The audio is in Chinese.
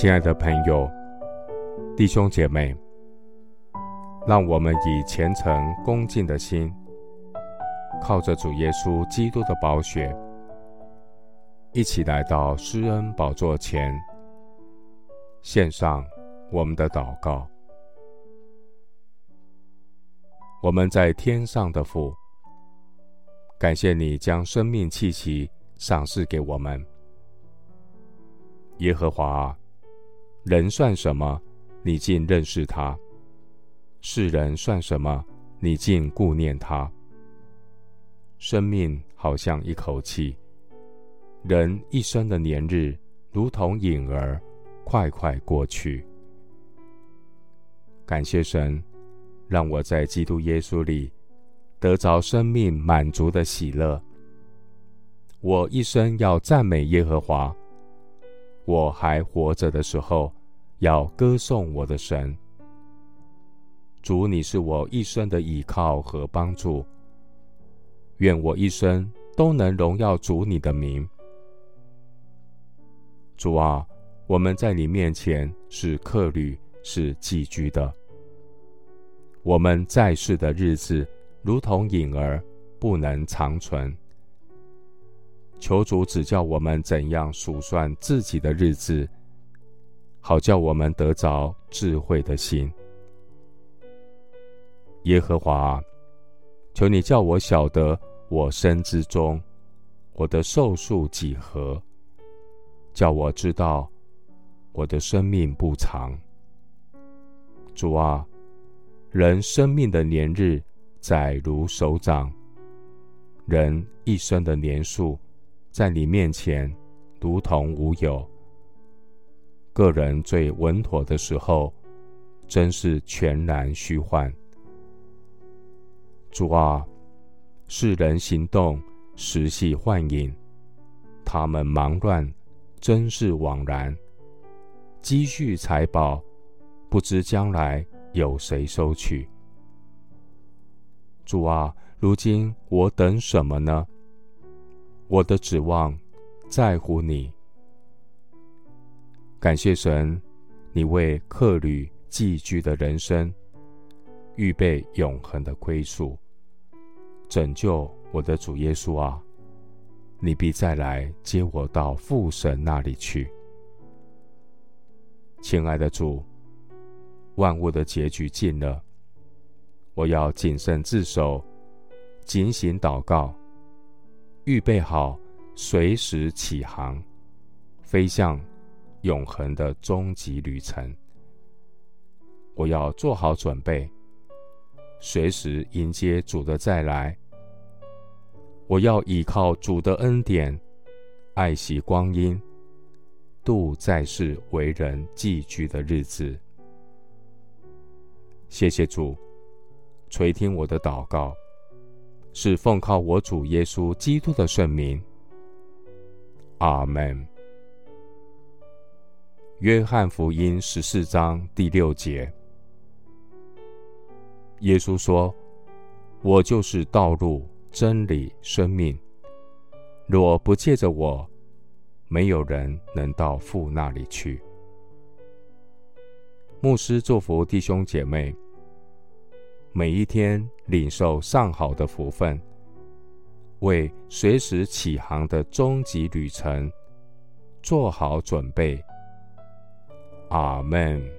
亲爱的朋友、弟兄姐妹，让我们以虔诚恭敬的心，靠着主耶稣基督的宝血，一起来到施恩宝座前，献上我们的祷告。我们在天上的父，感谢你将生命气息赏赐给我们，耶和华。人算什么？你竟认识他；世人算什么？你竟顾念他。生命好像一口气，人一生的年日如同影儿，快快过去。感谢神，让我在基督耶稣里得着生命满足的喜乐。我一生要赞美耶和华。我还活着的时候。要歌颂我的神，主，你是我一生的依靠和帮助。愿我一生都能荣耀主你的名。主啊，我们在你面前是客旅，是寄居的。我们在世的日子如同影儿，不能长存。求主指教我们怎样数算自己的日子。好叫我们得着智慧的心。耶和华，求你叫我晓得我生之中，我的寿数几何？叫我知道我的生命不长。主啊，人生命的年日载如手掌，人一生的年数在你面前如同无有。个人最稳妥的时候，真是全然虚幻。主啊，世人行动实系幻影，他们忙乱，真是枉然。积蓄财宝，不知将来有谁收取。主啊，如今我等什么呢？我的指望在乎你。感谢神，你为客旅寄居的人生预备永恒的归宿，拯救我的主耶稣啊！你必再来接我到父神那里去。亲爱的主，万物的结局近了，我要谨慎自守，警醒祷告，预备好随时起航，飞向。永恒的终极旅程，我要做好准备，随时迎接主的再来。我要依靠主的恩典，爱惜光阴，度在世为人寄居的日子。谢谢主垂听我的祷告，是奉靠我主耶稣基督的圣名。阿门。约翰福音十四章第六节，耶稣说：“我就是道路、真理、生命。若不借着我，没有人能到父那里去。”牧师祝福弟兄姐妹，每一天领受上好的福分，为随时起航的终极旅程做好准备。阿门。